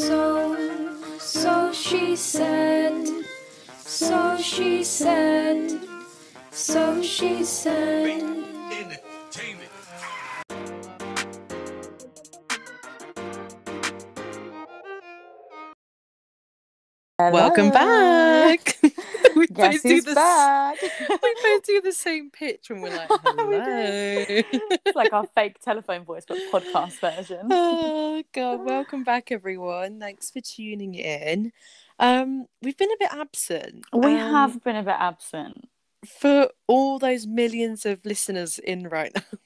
So, so she said, so she said, so she said. Entertainment. Welcome back. We Guess both do who's the back? we both do the same pitch when we're like, hello. We it's like our fake telephone voice, but podcast version. oh god, welcome back everyone. Thanks for tuning in. Um, we've been a bit absent. We um, have been a bit absent. for all those millions of listeners in right now.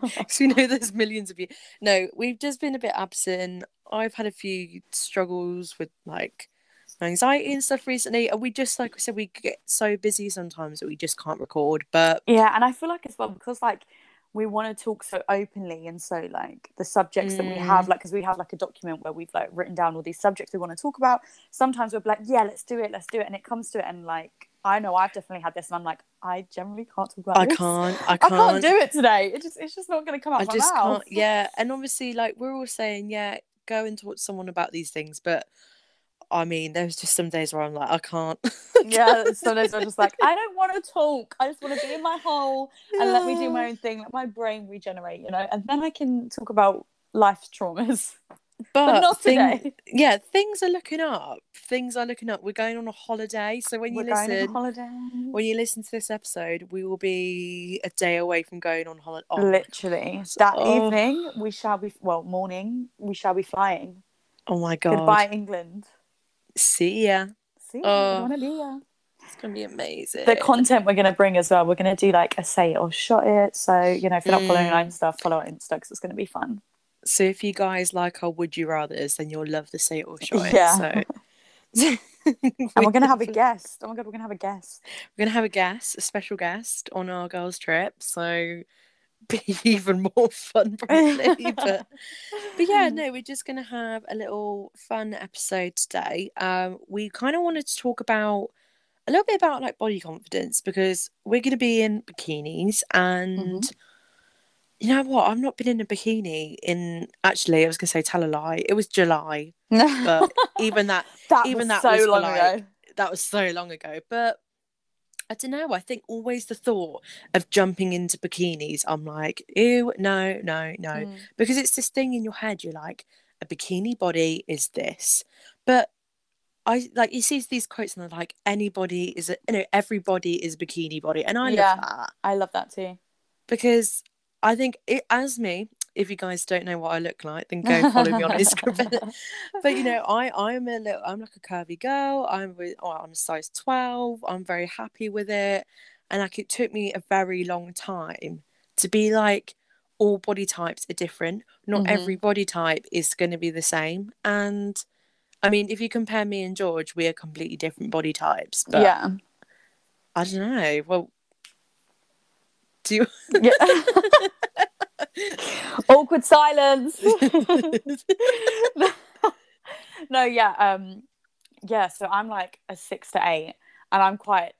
Because we know there's millions of you. No, we've just been a bit absent. I've had a few struggles with like anxiety and stuff recently, and we just like I said, we get so busy sometimes that we just can't record. But Yeah, and I feel like as well because like we want to talk so openly and so like the subjects that we Mm. have like because we have like a document where we've like written down all these subjects we want to talk about sometimes we're like yeah let's do it let's do it and it comes to it and like i know i've definitely had this and i'm like i generally can't talk about I this. can't. I can't. I can't do it today it just it's just not going to come out I my just mouth can't. Yeah, and obviously, like we're all saying, yeah, go and talk to someone about these things. But I mean, there's just some days where I'm like, I can't. yeah sometimes i'm just like i don't want to talk i just want to be in my hole and let me do my own thing let my brain regenerate you know and then i can talk about life's traumas But, not thing- today. yeah, things are looking up. Things are looking up. We're going on a holiday, so when you we're going on listen, holiday when you listen to this episode, we will be a day away from going on holiday. Oh, Literally, that Oh. evening we shall be well morning we shall be flying. oh my god! Goodbye, England. See ya. See, Oh. wanna be ya. It's gonna be amazing. The content we're gonna bring as well. We're gonna do like a say it or shot it. So you know, if you're not following our Mm. Insta, follow our Insta because it's gonna be fun. so if you guys like our would you rather's, then you'll love the say it or shot it. Yeah. So. And we're gonna have a guest. Oh my god, we're gonna have a guest. We're gonna have a guest, a special guest on our girls' trip, so be even more fun probably. but but yeah, no, we're just gonna have a little fun episode today. Um, we kind of wanted to talk about a little bit about like body confidence because we're gonna be in bikinis and. You know what? I've not been in a bikini in actually. I was gonna say tell a lie. It was July, but even that that even that so was long like, ago. that was so long ago. But I don't know. I think always the thought of jumping into bikinis, I'm like, ew, no, no, no. Mm. Because it's this thing in your head, you're like, a bikini body is this. But I like you see these quotes and they're like, anybody is a you know, everybody is a bikini body. And I Yeah. love that I love that too. because I think it as me, if you guys don't know what I look like, then go follow me on Instagram. but you know, I I'm a little I'm like a curvy girl. I'm with oh, I'm a size 12. I'm very happy with it. And like it took me a very long time to be like all body types are different. Not Mhm. every body type is going to be the same. And I mean, if you compare me and George, we are completely different body types. But yeah. I don't know. Well, do you? Yeah. Awkward silence. no, yeah, um, yeah. So I'm like a six to eight, and I'm quite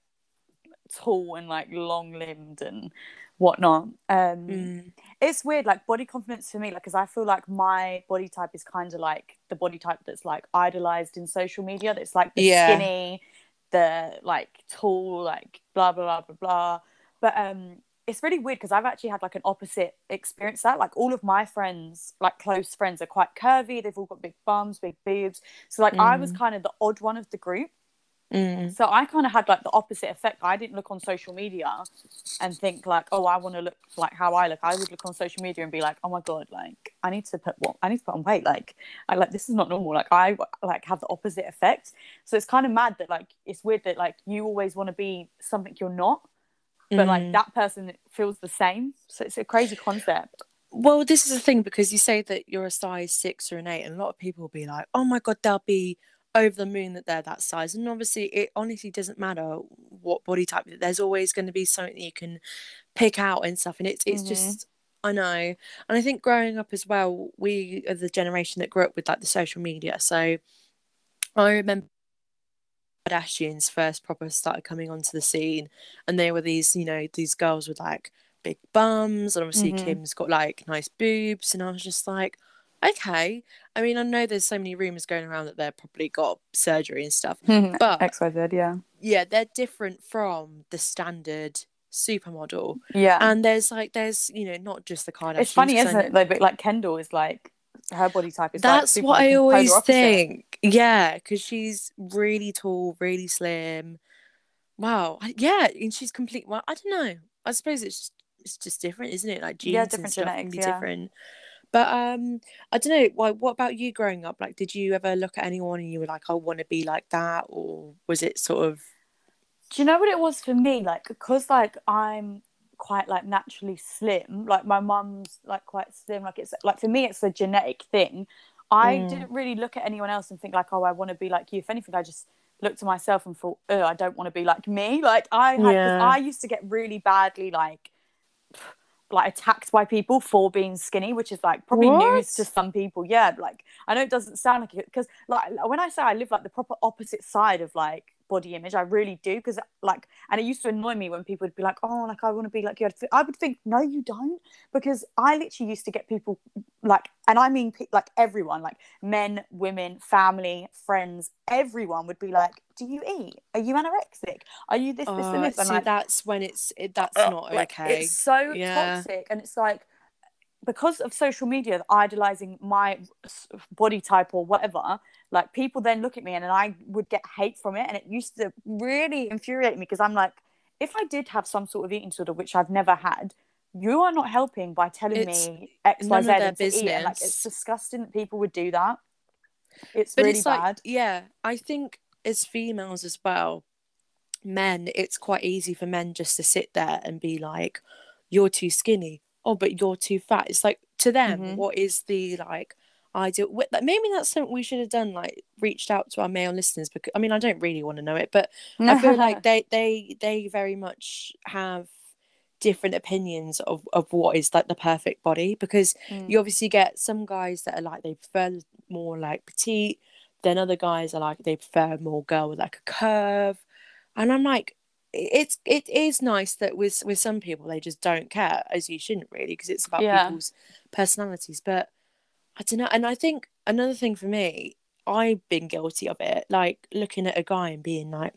tall and like long limbed and whatnot. Um, Mm, it's weird, like body confidence for me, like, because I feel like my body type is kind of like the body type that's like idolized in social media. That's like the Yeah. skinny, the like tall, like blah blah blah blah blah. But um, it's really weird because I've actually had like an opposite experience. to That like all of my friends, like close friends, are quite curvy. They've all got big bums, big boobs. So like I was kind of the odd one of the group. mm. So I kind of had like the opposite effect. I didn't look on social media and think like, oh, I want to look like how I look. I would look on social media and be like, oh my god, like I need to put what I need to put on weight. Like I like this is not normal. Like I like have the opposite effect. So it's kind of mad that like it's weird that like you always want to be something you're not, but like Mm. that person feels the same. So it's a crazy concept. Well, this is the thing because you say that you're a size six or an eight, and a lot of people will be like, "Oh my god, they'll be over the moon that they're that size." And obviously, it honestly doesn't matter what body type. There's always going to be something you can pick out and stuff, and it's it's Mhm. just I know, and I think growing up as well, we are the generation that grew up with like the social media. So I remember Kardashians first proper started coming onto the scene, and they were these, you know, these girls with like big bums, and obviously Mhm. Kim's got like nice boobs, and I was just like, Okay. I mean, I know there's so many rumors going around that they're probably got surgery and stuff, but XYZ, yeah. yeah, they're different from the standard supermodel. Yeah. And there's like, there's you know, not just the Kardashians. it's funny, isn't it? Like, but like Kendall is like her body type is That's super what I always think. Yeah, because she's really tall, really slim. Wow. Yeah, and she's complete. Well, I don't know. I suppose it's just, it's just different, isn't it? Like genes Yeah, and different stuff can be yeah. different. But um, I don't know. Why? What about you growing up? Like, did you ever look at anyone and you were like, I want to be like that, or was it sort of? Do you know what it was for me? Like, because like I'm quite like naturally slim. Like my mum's like quite slim. Like it's like for me, it's a genetic thing. I Mm. didn't really look at anyone else and think like, oh, I want to be like you. If anything, I just looked at myself and thought, oh, I don't want to be like me. Like I had, Yeah. I used to get really badly like like attacked by people for being skinny, which is like probably What? news to some people. Yeah, like I know it doesn't sound like it because like when I say I live like the proper opposite side of like body image, I really do because like and it used to annoy me when people would be like, oh, like I want to be like you. I would think, no, you don't, because I literally used to get people like, and I mean like everyone, like men, women, family, friends, everyone would be like, do you eat? Are you anorexic? Are you this, this, Oh, and this? And see, like, that's when it's it, that's not like, okay. It's so Yeah. toxic, and it's like because of social media idolizing my body type or whatever. Like people then look at me, and, and I would get hate from it, and it used to really infuriate me because I'm like, if I did have some sort of eating disorder, which I've never had. You are not helping by telling It's me X, Y, Z none Z, of their and to eat. And, like it's disgusting that people would do that. It's but really it's bad. yeah i think as females as well men it's quite easy for men just to sit there and be like you're too skinny oh but you're too fat it's like to them Mhm. what is the like ideal like, maybe that's something we should have done like reached out to our male listeners because i mean i don't really want to know it but i feel like they they they very much have different opinions of of what is like the perfect body because Mm. you obviously get some guys that are like they prefer more like petite then other guys are like they prefer more girl with like a curve and i'm like it's it is nice that with with some people they just don't care as you shouldn't really because it's about Yeah. people's personalities but i don't know and i think another thing for me i've been guilty of it like looking at a guy and being like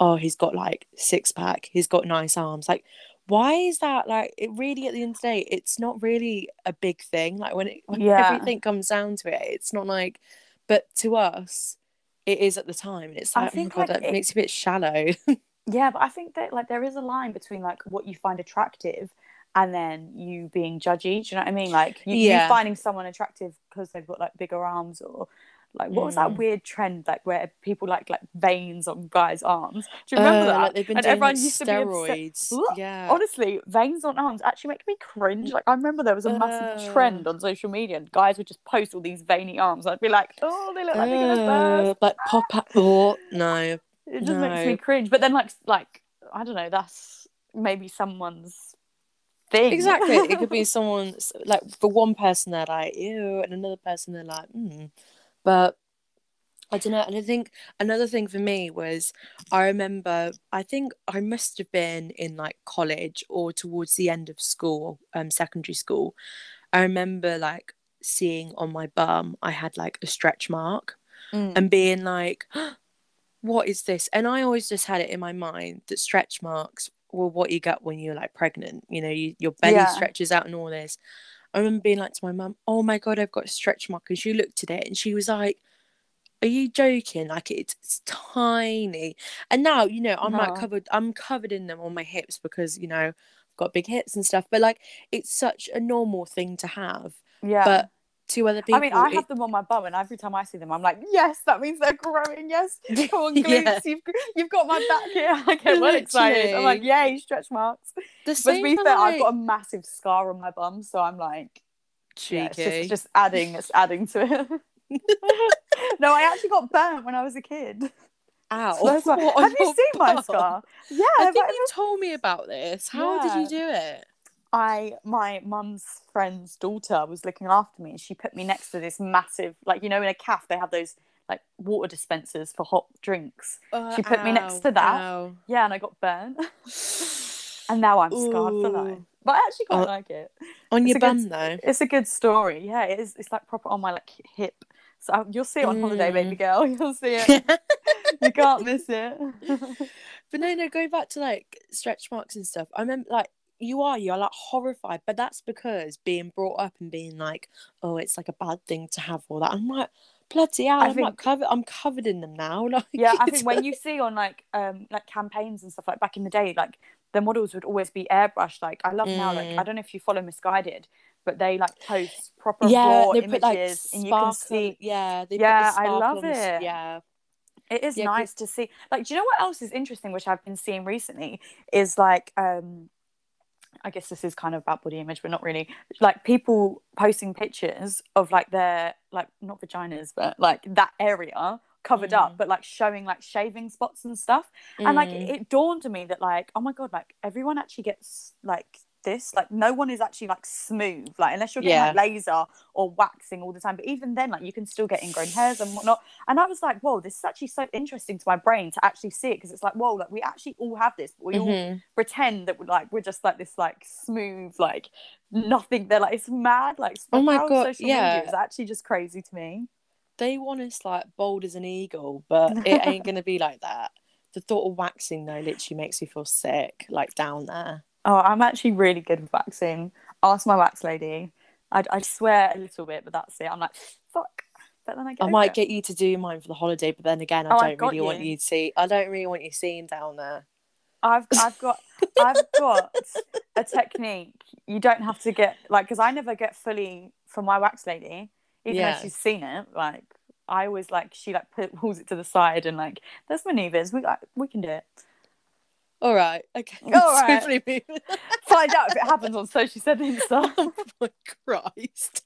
oh he's got like six pack he's got nice arms like why is that like it really at the end of the day it's not really a big thing like when, it, when Yeah. everything comes down to it it's not like but to us it is at the time and it's I like oh my god like, that it- makes you a bit shallow Yeah, but I think that like there is a line between like what you find attractive and then you being judgy. Do you know what I mean? Like you, Yeah. you finding someone attractive because they've got like bigger arms or like what was that Mm. weird trend like where people like like veins on guys' arms? Do you remember Uh, that? like they've been and doing everyone like, used to be obsessed. steroids Ugh. yeah Honestly, veins on arms actually make me cringe. Like I remember there was a massive Uh. trend on social media, and guys would just post all these veiny arms. I'd be like, oh, they look like they're gonna burst. Uh, like pop up oh no It just makes me cringe. But then, like, like I don't know, that's maybe someone's thing. exactly it could be someone like for one person they're like ew and another person they're like mm. but I don't know and I think another thing for me was I remember I think I must have been in like college or towards the end of school um secondary school I remember like seeing on my bum I had like a stretch mark Mm. and being like, what is this? And I always just had it in my mind that stretch marks were what you get when you're like pregnant. You know, you, your belly Yeah. stretches out and all this. I remember being like to my mum, oh my God, I've got a stretch mark. And she looked at it and she was like, are you joking? Like it's, it's tiny. And now, you know, I'm like uh-huh. covered, I'm covered in them on my hips because, you know, I've got big hips and stuff. But like, it's such a normal thing to have. Yeah. But to other people, I mean, I have them on my bum, and every time I see them, I'm like, yes, that means they're growing. Yes, come on, glutes, Yeah. you've, you've got my back here. I get well excited. I'm like, yay, stretch marks. the But to be fair, I've got a massive scar on my bum, so I'm like, yeah, cheeky. it's just, just adding, it's adding to it. no, I actually got burnt when I was a kid. Ow. So that's why- What, on Have you seen my scar? Yeah, I have think you told me about this. How did you do it? I my mum's friend's daughter was looking after me and she put me next to this massive like you know in a cafe they have those like water dispensers for hot drinks. She put me next to that. Ow. Yeah, and I got burnt. and now I'm scarred for life. but I actually quite Oh, like it. On It's your a good- bum though. It's a good story. Yeah, it is. It's like proper on my like hip. So I- you'll see it on holiday, Mm. baby girl. You'll see it. you can't miss it. But no, no, going back to like stretch marks and stuff. I remember like you are, you're like horrified, but that's because being brought up and being like, oh, it's like a bad thing to have all that. I'm like, bloody hell, I I'm like covered. I'm covered in them now. Like, yeah, I think when you see on like um like campaigns and stuff like back in the day, like the models would always be airbrushed. Like I love now, like Mm. I don't know if you follow Missguided, but they like post proper yeah, raw they images put like and sparkle. you can see yeah, they Yeah, I love it. Yeah, it is Yeah, nice to see like do you know what else is interesting which i've been seeing recently is like um i guess this is kind of about body image but not really like people posting pictures of like their like not vaginas but like that area covered up Mm. but like showing like shaving spots and stuff and like Mm. it dawned on me that like oh my god like everyone actually gets like this like no one is actually like smooth like unless you're getting like laser or waxing all the time but even then like you can still get ingrown hairs and whatnot and i was like whoa this is actually so interesting to my brain to actually see it because it's like whoa like we actually all have this but we all Mhm. pretend that we're like we're just like this like smooth like nothing they're like it's mad like Oh my God, social yeah. media is actually just crazy to me they want us like bold as an eagle, but it ain't gonna be like that. The thought of waxing though literally makes me feel sick, like down there. Oh i'm actually really good with waxing ask my wax lady i i swear a little bit but that's it i'm like fuck but then i get I might it. get you to do mine for the holiday, but then again, I Oh, don't really want you. you to see. I don't really want you seeing down there. I've I've got I've got a technique. You don't have to get like because I never get fully from my wax lady, even Yeah. though she's seen it. Like I always like she like pulls it to the side and like there's maneuvers. We like, we can do it. All right, okay. All right. Find out if it happens on so she said Insta. oh my Christ.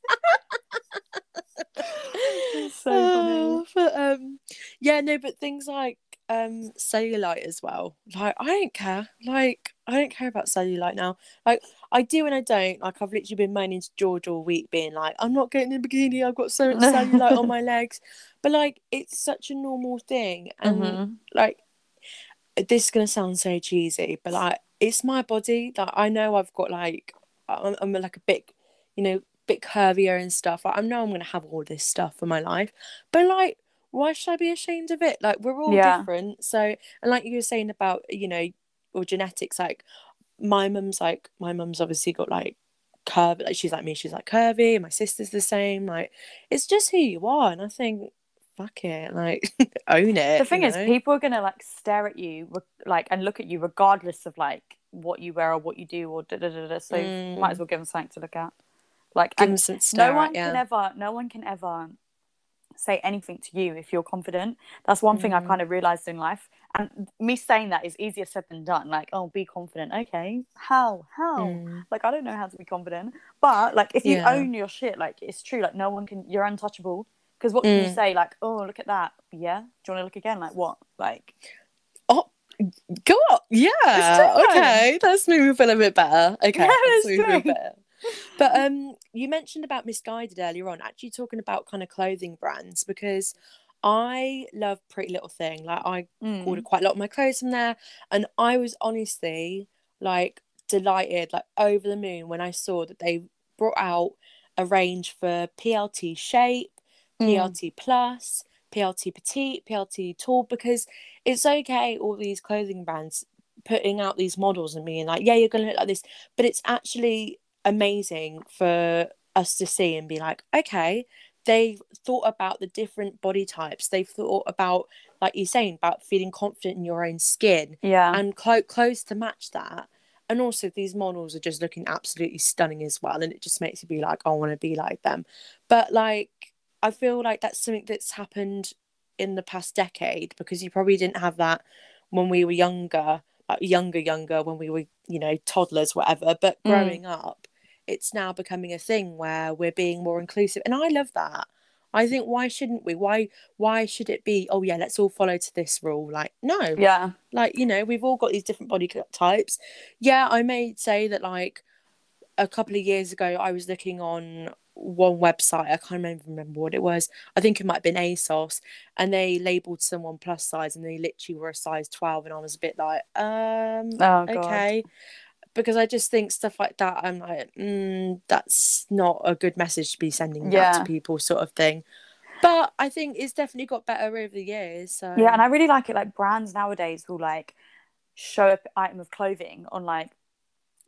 So funny. Oh, but um, yeah, no, but things like um cellulite as well. Like I don't care. Like I don't care about cellulite now. Like I do and I don't. Like I've literally been moaning to George all week, being like, I'm not getting in a bikini. I've got so much cellulite on my legs. But like, it's such a normal thing, and Mhm. like, this is gonna sound so cheesy, but like, it's my body. Like I know I've got like, I'm, I'm like a bit, you know, bit curvier and stuff. Like, I know I'm gonna have all this stuff for my life, but like, why should I be ashamed of it? Like, we're all Yeah. different. So, and like you were saying about, you know, or genetics, like my mum's like, my mum's obviously got like curvy, like she's like me, she's like curvy. My sister's the same. Like, it's just who you are, and I think, fuck it, like own it. The thing is, know? people are gonna like stare at you, like, and look at you regardless of like what you wear or what you do or da da da da. So Mm. might as well give them something to look at. Like, give and some stare no one at, yeah. can ever no one can ever say anything to you if you're confident that's one thing i've Mm. kind of realized in life and me saying that is easier said than done like oh be confident okay how how Mm. like i don't know how to be confident but like if you Yeah. own your shit like it's true like no one can you're untouchable because what can you Mm. say like oh look at that yeah do you want to look again like what like Oh, go on. Yeah. Okay, that's me feel a bit better. Okay, Yeah, that's it's made me feel better. But um, you mentioned about Missguided earlier on. Actually, talking about kind of clothing brands because I love Pretty Little Thing. Like I mm. ordered quite a lot of my clothes from there, and I was honestly like delighted, like over the moon when I saw that they brought out a range for PLT shape. Mm. PLT plus, PLT petite, PLT tall, because it's okay, all these clothing brands putting out these models and being like, yeah, you're gonna look like this, but it's actually amazing for us to see and be like, okay, they've thought about the different body types, they've thought about, like you're saying, about feeling confident in your own skin yeah and clo- clothes to match that. And also, these models are just looking absolutely stunning as well, and it just makes you be like, I want to be like them. But like, I feel like that's something that's happened in the past decade because you probably didn't have that when we were younger, like younger, younger, when we were, you know, toddlers, whatever. But Mm. growing up, it's now becoming a thing where we're being more inclusive, and I love that. I think why shouldn't we? Why why should it be? Oh yeah, let's all follow to this rule. Like no, yeah like you know we've all got these different body types yeah i may say that like a couple of years ago i was looking on one website i can't even remember what it was i think it might have been asos and they labeled someone plus size and they literally were a size 12 and i was a bit like um oh god okay because I just think stuff like that. I'm like, mm, that's not a good message to be sending out to people, sort of thing. But I think it's definitely got better over the years. So Yeah, and I really like it. Like brands nowadays will like show an item of clothing on like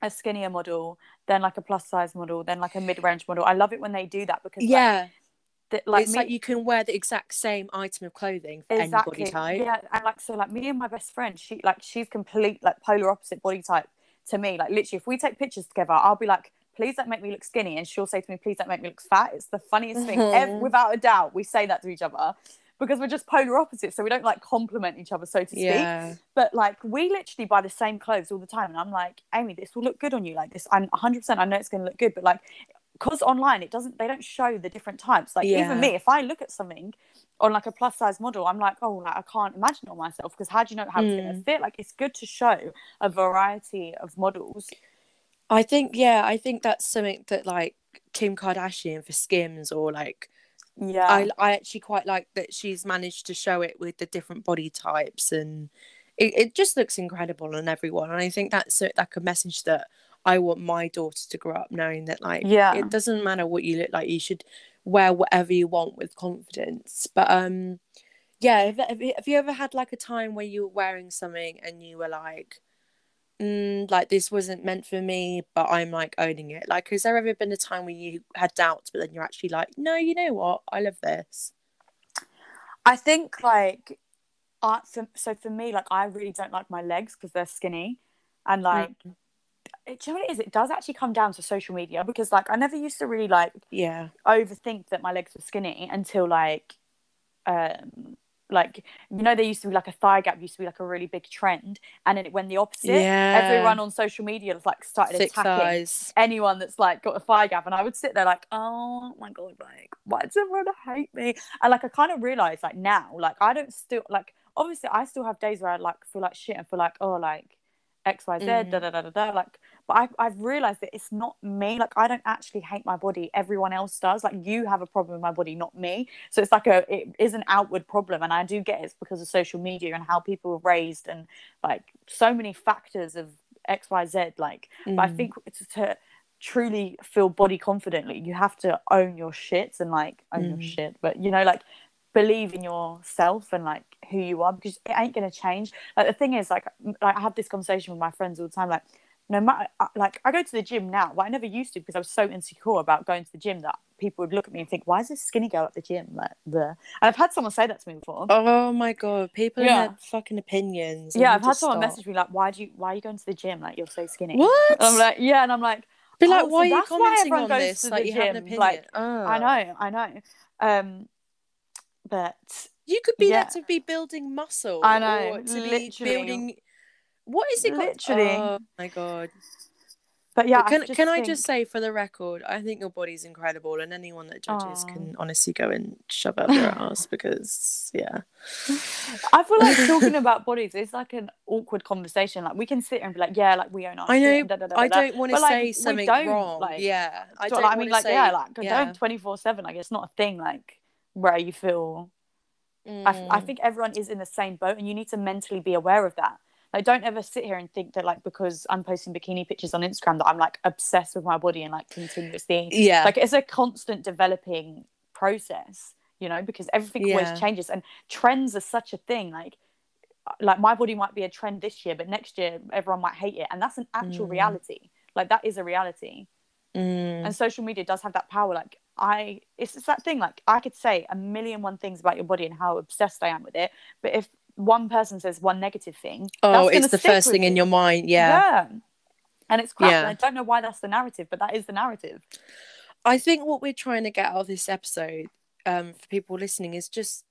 a skinnier model, then like a plus size model, then like a mid range model. I love it when they do that because like, yeah, like it's me- like you can wear the exact same item of clothing for exactly any body type. yeah, and like so like me and my best friend, she like she's complete like polar opposite body type to me. Like literally, if we take pictures together, I'll be like. Please don't make me look skinny, and she'll say to me, "Please don't make me look fat." It's the funniest thing, ev- Mhm. without a doubt. We say that to each other because we're just polar opposites, so we don't like compliment each other, so to speak. Yeah, But like we literally buy the same clothes all the time, and I'm like, Amy, this will look good on you. Like this, I'm 100. percent I know it's going to look good, but like, because online it doesn't, they don't show the different types. Like Yeah. even me, if I look at something on like a plus size model, I'm like, oh, like I can't imagine it on myself because how do you know how it's going to Mm. fit? Like it's good to show a variety of models. I think yeah, I think that's something that like Kim Kardashian for Skims or like Yeah, I I actually quite like that she's managed to show it with the different body types and it, it just looks incredible on everyone. And I think that's a, like a message that I want my daughter to grow up knowing that like Yeah. it doesn't matter what you look like you should wear whatever you want with confidence. But um yeah have, have, you, have you ever had like a time where you were wearing something and you were like mm, like this wasn't meant for me but i'm like owning it like has there ever been a time where you had doubts but then you're actually like no you know what i love this I think like, I for, so for me, like I really don't like my legs because they're skinny, and like. It, do you know what it is? It does actually come down to social media because, like, I never used to really like yeah overthink that my legs were skinny until like um like you know there used to be like a thigh gap used to be like a really big trend and then it went the opposite Yeah. everyone on social media was like started thick attacking thighs anyone that's like got a thigh gap and I would sit there like oh my god like why does everyone hate me and like I kind of realized like now like I don't still like obviously I still have days where I like feel like shit and feel like oh like X Y Z Mm. da da da da da like but I, I've realized that it's not me like I don't actually hate my body everyone else does like you have a problem with my body not me so it's like a it is an outward problem and I do get it's because of social media and how people are raised and like so many factors of X Y Z like but I Mm. think it's to truly feel body confidently, you have to own your shits and like own your Mm. shit. But you know, like believe in yourself and like who you are because it ain't gonna change. Like the thing is, like, like I have this conversation with my friends all the time. Like, no matter, like I go to the gym now, but I never used to because I was so insecure about going to the gym that people would look at me and think, "Why is this skinny girl at the gym?" Like, the and I've had someone say that to me before. oh my god people Yeah. their fucking opinions yeah, I've had someone stop. message me like, "Why do you? Why are you going to the gym? Like, you're so skinny." what And I'm like, yeah, and I'm like, be like "Oh, so why are you that's why commenting on this like the you have an gym, opinion like, oh. I know, I know. Um, but You could be Yeah. there to be building muscle. I know, to literally. be building. What is it? Literally. Oh my god. but yeah, But can I can I just say for the record, I think your body's incredible, and anyone that judges Aw. can honestly go and shove up their ass because yeah. I feel like talking about bodies is like an awkward conversation. Like we can sit here and be like, yeah, like we own our I know. da, da, da, I don't want to like, say something wrong. like- yeah, I I, don't. I mean, like say, yeah, like yeah. don't twenty four seven. Like it's not a thing. Like where you feel I, I Mm. think everyone is in the same boat and you need to mentally be aware of that like don't ever sit here and think that like because i'm posting bikini pictures on instagram that i'm like obsessed with my body and like continuously Yeah. like it's a constant developing process you know because everything Yeah. always changes and trends are such a thing like like my body might be a trend this year but next year everyone might hate it and that's an actual Mm. reality like that is a reality Mm. and social media does have that power like i it's, it's that thing like i could say a million one things about your body and how obsessed i am with it but if one person says one negative thing oh, it's the first thing in your mind. Yeah. and it's crap Yeah. i don't know why that's the narrative but that is the narrative I think what we're trying to get out of this episode, um, for people listening, is just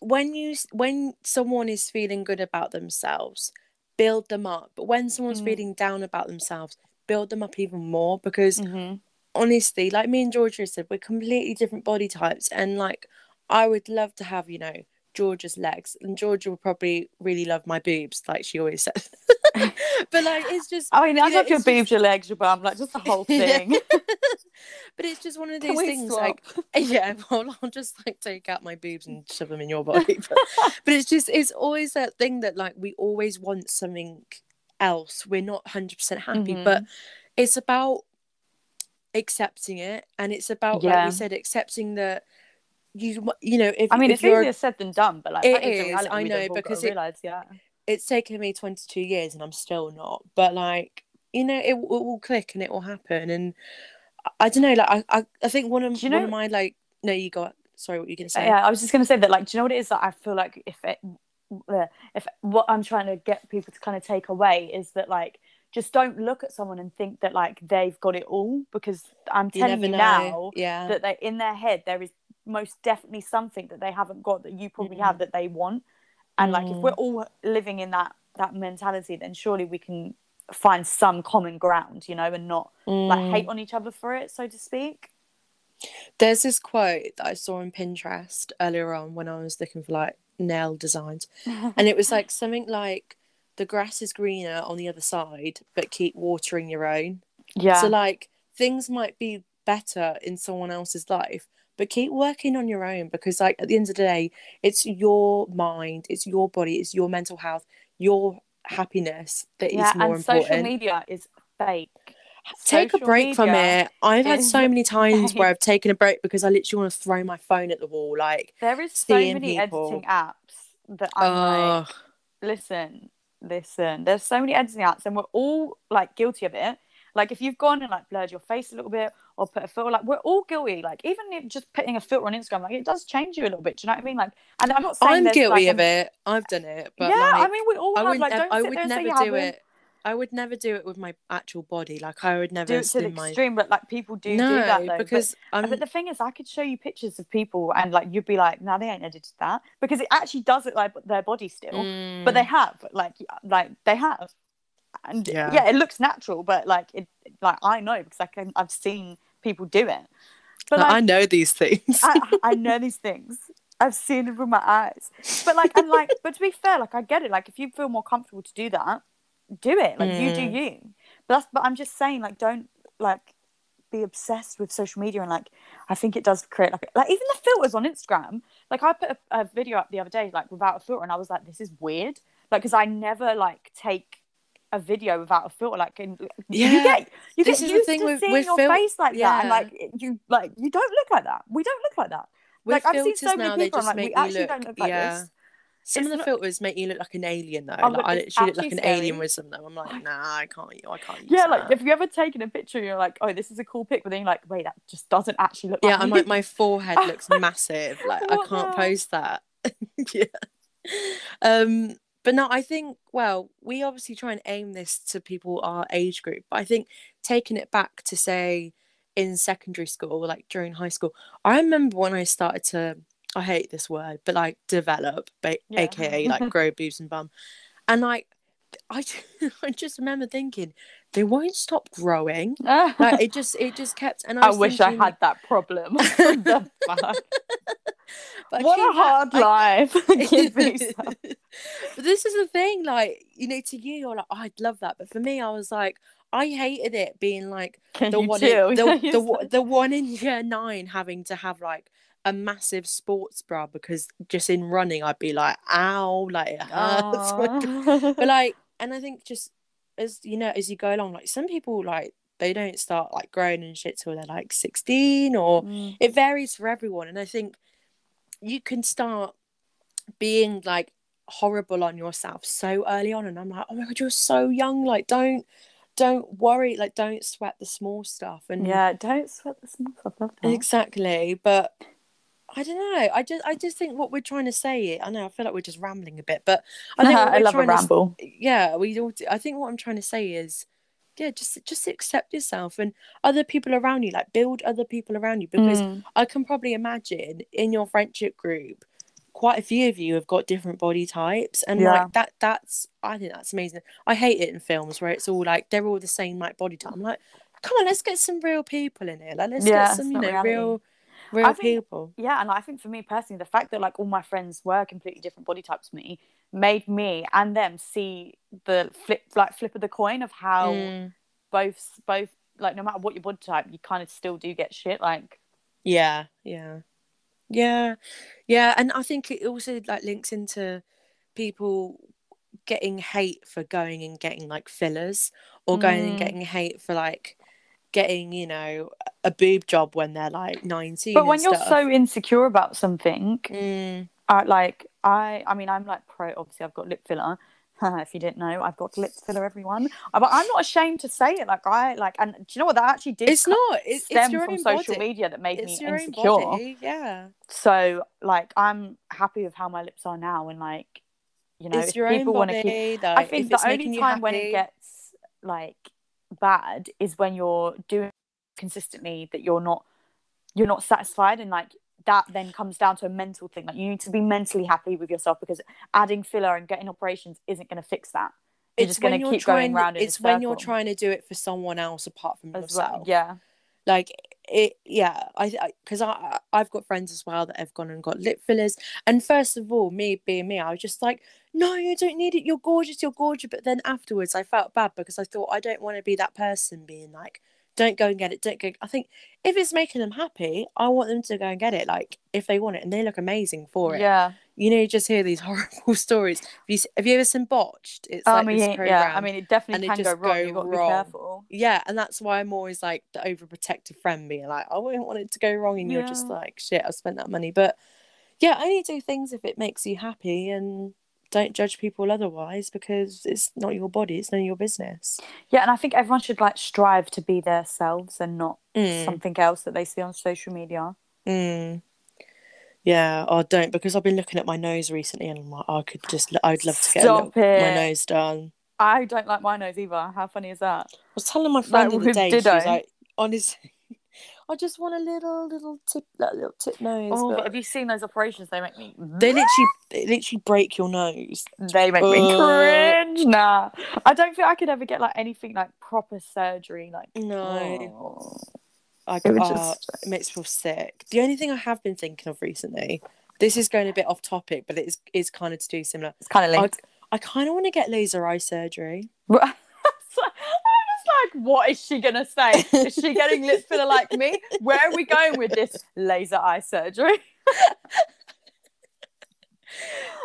when you when someone is feeling good about themselves, build them up. But when someone's Mm. feeling down about themselves, build them up even more because Mm-hmm. honestly, like me and Georgia said, we're completely different body types, and like I would love to have you know Georgia's legs, and Georgia will probably really love my boobs, like she always says. but like it's just, i mean i you know, love your boobs your legs your bum like just the whole Yeah. thing but it's just one of Can those things swap? like yeah well i'll just like take out my boobs and shove them in your body but, but it's just it's always that thing that like we always want something else we're not 100% happy Mhm. but it's about accepting it and it's about like we said accepting that you you know if I mean, if it's easier said than done, but like It that is, I know, because it- realise, yeah. it's taken me 22 years and I'm still not but like you know it, it will click and it will happen and I, I don't know like I, I I think one of you one know- of my like no you got sorry what you gonna say Yeah, I was just gonna say that. Like, do you know what it is that I feel like if it, uh, if what I'm trying to get people to kind of take away is that like just don't look at someone and think that like they've got it all because I'm you telling you, know now yeah that they in their head there is most definitely something that they haven't got that you probably have that they want, and like if Mm. we're all living in that that mentality, then surely we can find some common ground, you know, and not like Mm. hate on each other for it, so to speak. There's this quote that I saw on Pinterest earlier on when I was looking for like nail designs, and it was like something like the grass is greener on the other side, but keep watering your own. Yeah. So like things might be better in someone else's life, but keep working on your own because like at the end of the day, it's your mind, it's your body, it's your mental health, your happiness that is yeah, more and important. social media is fake. Take a break from it. I've had so many times where. I've taken a break because I literally want to throw my phone at the wall. Like, There is so many people. editing apps that I'm like, listen, listen. There's so many editing apps, and we're all like guilty of it. Like if you've gone and like blurred your face a little bit or put a filter, like we're all guilty. Like even if just putting a filter on Instagram, like it does change you a little bit. Do you know what I mean? Like, and I'm not saying I'm guilty like, of it. I've done it, but yeah, like, I mean we all I have. would, Like, don't I sit would there and say never do it. I would never do it with my actual body. Like, I would never Do it to the my. extreme, but like people do no, do that though. But- because I'm. But the thing is, I could show you pictures of people, and like you'd be like, "No, they ain't edited that," because it actually does look like their body still. Mm, But they have, like, like they have, and Yeah. yeah. it looks natural. But like, it, like I know because I can, I've seen people do it. But I like, know these things. I, I know these things. I've seen it with my eyes. But like, and like, but to be fair, like I get it. Like, if you feel more comfortable to do that, do it. Like you do Mm. you. But that's. But I'm just saying, like, don't like be obsessed with social media and like I think it does create like like even the filters on Instagram. Like I put a, a video up the other day like without a filter, and I was like, this is weird. Like because I never like take a video without a filter. Like and Yeah. you get you This get is the used thing to with- seeing with your fil- face like that, and like you like you don't look like that. We don't look like that. With like I've seen so many now, people, I'm like, we actually look. don't look like yeah. this. Some It's of the not- filters make you look like an alien, though. Oh, like, I literally look like an actually alien with some of them. I'm like, nah, I can't. I can't. Yeah, like that. if you ever taken a picture, you're like, oh, this is a cool pic, but then you're like, wait, that just doesn't actually look yeah, like I'm me. like my forehead looks massive. Like I can't the- post that. yeah. Um, but no, I think well, we obviously try and aim this to people our age group. But I think taking it back to say in secondary school, like during high school, I remember when I started to. I hate this word, but like develop, ba- Yeah. aka like grow boobs and bum, and like I, I just remember thinking they won't stop growing. Like it just, it just kept. And I, I wish thinking, I had that problem. but What a hard I- life. Give me some. but this is the thing, like, you know, to you, you're like, oh, I'd love that. But for me, I was like, I hated it being like Can the one in, the, the, the one in year nine having to have like a massive sports bra because just in running I'd be like, ow, like it hurts. But like, and I think just as you know, as you go along, like some people like they don't start like growing and shit till they're like 16 or Mm. it varies for everyone and i think you can start being like horrible on yourself so early on and i'm like oh my god you're so young like don't don't worry like don't sweat the small stuff and yeah, don't sweat the small stuff. exactly but i don't know i just i just think what we're trying to say i know i feel like we're just rambling a bit but i think I love a trying to ramble. yeah we all do. i think what i'm trying to say is yeah just just accept yourself and other people around you like build other people around you because Mm. i can probably imagine in your friendship group quite a few of you have got different body types and Yeah. like that that's i think that's amazing i hate it in films where it's all like they're all the same like body type i'm like come on let's get some real people in here like let's Yeah, get some you know reality. real real think- people Yeah, and I think for me personally, the fact that like all my friends were completely different body types to me made me and them see the flip like flip of the coin of how Mm, both both like no matter what your body type, you kind of still do get shit. Like yeah yeah yeah yeah and i think it also like links into people getting hate for going and getting like fillers or going and Mm. getting hate for like getting you know a boob job when they're like 19 But when you're stuff. so insecure about something, Mm, I like I I mean I'm like pro obviously I've got lip filler. if you didn't know, I've got lip filler everyone. Uh, But I'm not ashamed to say it. Like I like and do you know what that actually did it's not it's, stem it's your from social body. media that made it's me insecure. yeah So like I'm happy with how my lips are now and like you know it's if people want to keep like, I think the only time when it gets like bad is when you're doing consistently that you're not you're not satisfied. And like that then comes down to a mental thing. Like you need to be mentally happy with yourself because adding filler and getting operations isn't going to fix that. You're just going to you're keep trying, going round in it's when you're trying to do it for someone else apart from as yourself. well yeah. Like it yeah i because I, I i've got friends as well that have gone and got lip fillers. And first of all me being me i was just like no you don't need it. You're gorgeous. You're gorgeous. But then afterwards i felt bad because i thought i don't want to be that person being like don't go and get it. Don't go. I think if it's making them happy i want them to go and get it like if they want it and they look amazing for it. Yeah. You know you just hear these horrible stories. Have you, have you ever seen botched? It's I like mean, this yeah, I mean, it definitely and it can go wrong. You've got to be wrong. careful. yeah and that's why i'm always like the overprotective friend being like i wouldn't want it to go wrong and you're just like shit i've spent that money. But yeah only do things if it makes you happy and don't judge people otherwise because it's not your body it's none of your business Yeah, and I think everyone should like strive to be themselves and not Mm. something else that they see on social media. Mm. yeah i don't because i've been looking at my nose recently and i'm like i could just i'd love to get little, my nose done I don't like my nose either. How funny is that? I was telling my friend the other day, she was like, honestly, I just want a little, little tip, that little tip nose. Oh, but but have you seen those operations? They make me. they literally, they literally break your nose. They make me cringe. Nah, I don't think I could ever get like anything like proper surgery. Like No, oh. I, It would uh, just- it makes me feel sick. The only thing I have been thinking of recently, this is going a bit off topic, but it is, is kind of to do similar. it's kind of I, linked. I kind of want to get laser eye surgery. So, I'm just like, what is she gonna say? Is she getting lip filler like me? Where are we going with this laser eye surgery?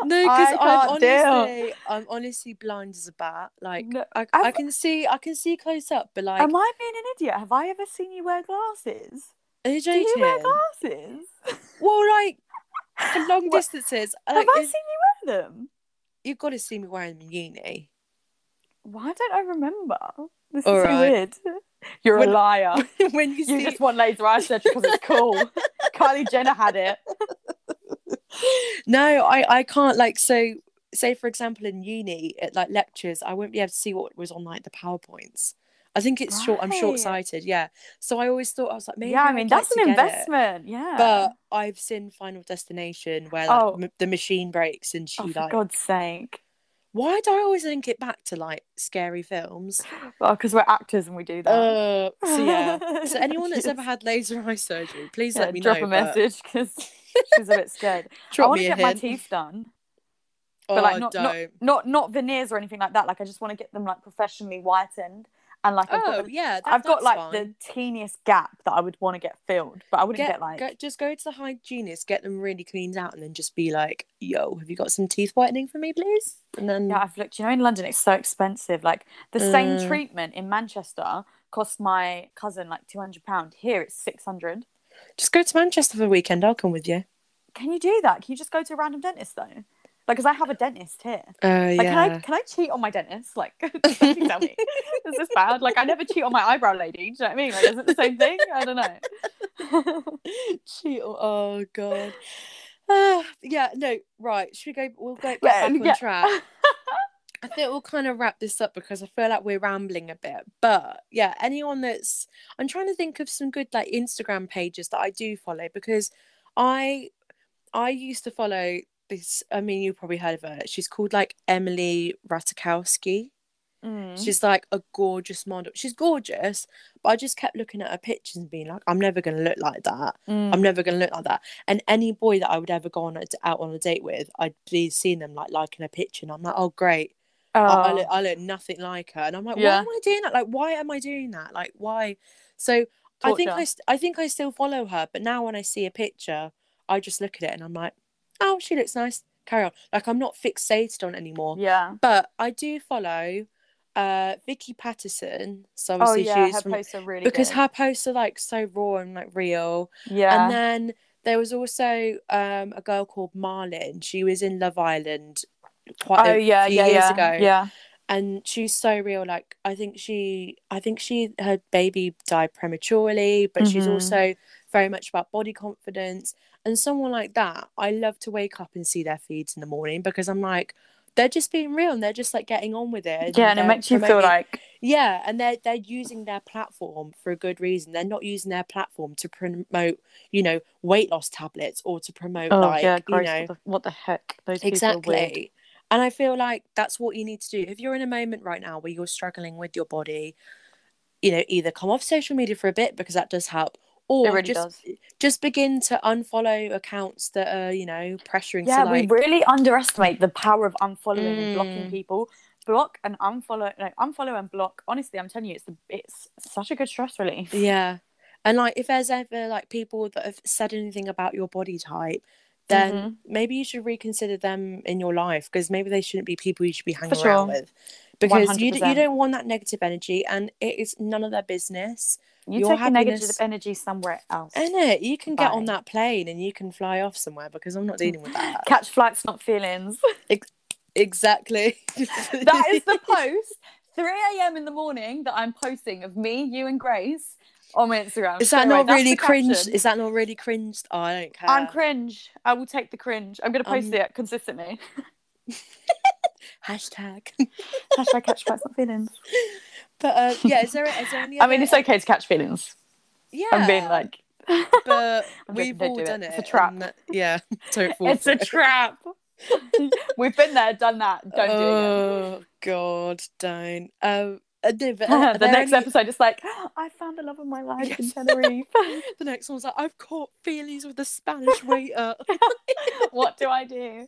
No, because I'm can't deal. honestly, I'm honestly blind as a bat. Like No, I, I can see, I can see close up, but like, Am I being an idiot? Have I ever seen you wear glasses? are you Do you wear glasses? Well, like for long distances, Have I seen you wear them? you've got to see me wearing them in uni. Why don't I remember? This is All so weird. You're When- a liar. when you You see, just want laser eye surgery because it's cool. Kylie Jenner had it. no, I, I can't. Like, so say for example, in uni at like lectures, I won't be able to see what was on like the powerpoints. I think it's short. I'm short sighted. Yeah. So I always thought I was like, maybe yeah, I mean that's an get it. investment. Yeah. But I've seen Final Destination where like, Oh. m- the machine breaks and she oh, for like. God's sake. Why do I always link it back to like scary films? Well, because we're actors and we do that. Uh, so yeah. So anyone that's ever had laser eye surgery, please yeah, let me drop know. a but message because she's a bit scared. I Drop want to get my teeth done, oh, but like not, not not not veneers or anything like that. Like I just want to get them like professionally whitened and like I've Oh got, yeah, that, I've got like fine. the teeniest gap that I would want to get filled, but I wouldn't Get, get, like go, just go to the hygienist, get them really cleaned out, and then just be like, "Yo, have you got some teeth whitening for me, please?" And then Yeah, I've looked. You know, in London, it's so expensive. Like the same Mm. treatment in Manchester cost my cousin like two hundred pound. Here, it's six hundred. just go to Manchester for the weekend. I'll come with you. Can you do that? Can you just go to a random dentist though? Like, because I have a dentist here. Uh, Like, yeah. can I can I cheat on my dentist? Like, tell me, is this bad? Like, I never cheat on my eyebrow lady. Do you know what I mean? Like, is it the same thing? I don't know. Cheat. Oh god. Uh, yeah. No. Right. Should we go? We'll go get Yeah, back on yeah. track. I think we'll kind of wrap this up because I feel like we're rambling a bit. But yeah, anyone that's I'm trying to think of some good like Instagram pages that I do follow because I I used to follow this I mean you probably heard of her. She's called like Emily Ratajkowski. Mm. She's like a gorgeous model. She's gorgeous, but I just kept looking at her pictures and being like, I'm never gonna look like that. Mm. I'm never gonna look like that. And any boy that I would ever go on a, out on a date with, I'd be seeing them like liking a picture, and I'm like, oh great, I, I Oh. look, I look nothing like her, and I'm like, Yeah. why am I doing that? Like, why am I doing that? Like, why? So I think I, st- I think I still follow her, but now when I see a picture, I just look at it and I'm like, oh, she looks nice. carry on. Like I'm not fixated on anymore. Yeah. But I do follow uh Vicky Pattison. So Oh obviously yeah, she's her from posts are really because good. her posts are like so raw and like real. yeah. And then there was also um a girl called Malin. She was in Love Island quite oh a yeah, few yeah, years yeah. ago. Yeah. And she's so real. Like I think she I think she her baby died prematurely, but she's Mhm. also very much about body confidence. And someone like that, I love to wake up and see their feeds in the morning because I'm like, they're just being real and they're just like getting on with it. Yeah, and it makes you feel like yeah, and they're they're using their platform for a good reason. They're not using their platform to promote, you know, weight loss tablets or to promote oh like, yeah, you know, what, the, what the heck? Those people are exactly. And I feel like that's what you need to do. If you're in a moment right now where you're struggling with your body, you know, either come off social media for a bit because that does help, or It really just does. just begin to unfollow accounts that are, you know, pressuring Yeah, to like we really underestimate the power of unfollowing and blocking Mm. people. Block and unfollow, no, unfollow and block. Honestly, I'm telling you, it's the, it's such a good stress relief. Yeah. And like if there's ever like people that have said anything about your body type, then Mhm. maybe you should reconsider them in your life because maybe they shouldn't be people you should be hanging For around with. Because you, you 100%. don't want that negative energy and it is none of their business. You Your take your negative energy somewhere else. And it you can get on that plane and you can fly off somewhere because I'm not dealing with that. Catch flights, not feelings. exactly. that is the post 3 a.m. in the morning that I'm posting of me, you, and Grace on my Instagram. Is that away, not really cringe? caption. Is that not really cringe? Oh, I don't care. I'm cringe. I will take the cringe. I'm going to post Um, it consistently. Hashtag. Hashtag catch flights, not feelings. But uh, yeah, is there is there any? I mean, it's okay to catch feelings. Yeah. I'm being like, but we've all do done it. It's a trap. that- yeah, don't fall it's a it. trap. We've been there, done that. Don't do it. Oh God, don't. Um, uh, no, uh, the next any- episode is like, I found the love of my life in Tenerife. the next one's like, I've caught feelings with the Spanish waiter. what do I do?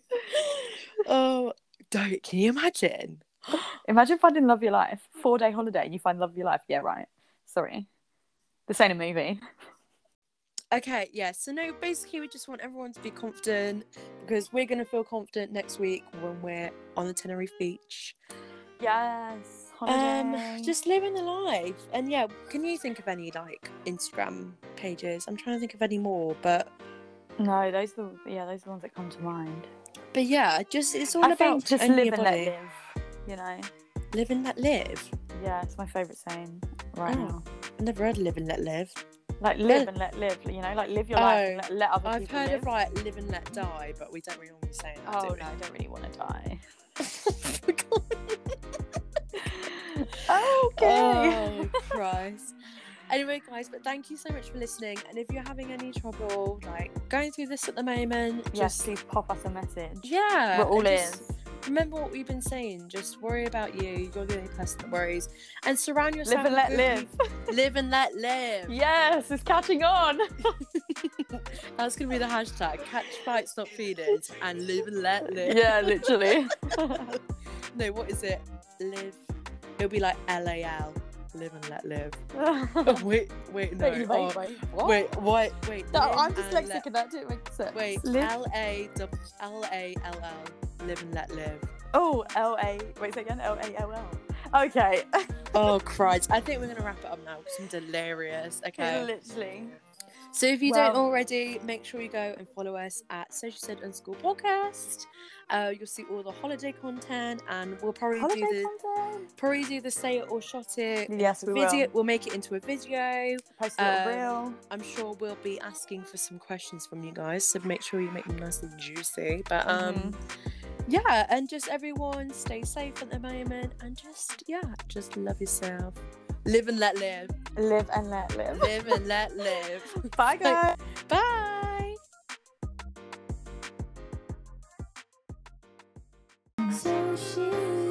oh, don't. Can you imagine? Imagine finding love of your life. Four day holiday, and you find love of your life. Yeah, right. Sorry. This ain't a movie. Okay, yeah. So no, basically, we just want everyone to be confident because we're gonna feel confident next week when we're on the Tenerife beach. Yes. Um, just living the life. And yeah, can you think of any like Instagram pages? I'm trying to think of any more, but no, those are the, yeah, those are the ones that come to mind. But yeah, just it's all I about just live and let live. You know. Live and let live. Yeah, it's my favourite saying right Oh. now. I never heard live and let live. Like live and let live. You know, like live your life and Oh, let, let other I've people heard live. of like live and let die, but we don't really normally say that. Oh do no? I don't really want to die. Oh, Okay. Christ. Anyway, guys, but thank you so much for listening. And if you're having any trouble, like going through this at the moment, yes, just please pop us a message. yeah, We're all in. Remember what we've been saying. Just worry about you. You're the only person that worries, and surround yourself. Live and let live. Live and let live. Yes, it's catching on. That's gonna be the hashtag. Catch fights, not feelings, and live and let live. yeah, literally. No, what is it? Live. It'll be like L A L. Live and let live. Oh, wait, wait, no. wait, oh, wait, wait, what? Wait, wait, wait. No, I'm dyslexic and that didn't make sense. Wait, L A L A L L. Live and let live. Oh, L A. Wait, say again. L A L L. Okay. Oh Christ! I think we're gonna wrap it up now because I'm delirious. Okay. Literally. So if you don't already, make sure you go and follow us at Social Said Unschool Podcast. Uh, you'll see all the holiday content, and we'll probably do the content. probably do the say it or shot it. Yes, we video. will. We'll make it into a video. Post a little Um, reel. I'm sure we'll be asking for some questions from you guys, so make sure you make them nice and juicy. But um, Mhm. yeah, and just everyone stay safe at the moment, and just yeah, just love yourself, Live and let live. Live and let live. Live and let live. Bye, guys. Bye. So she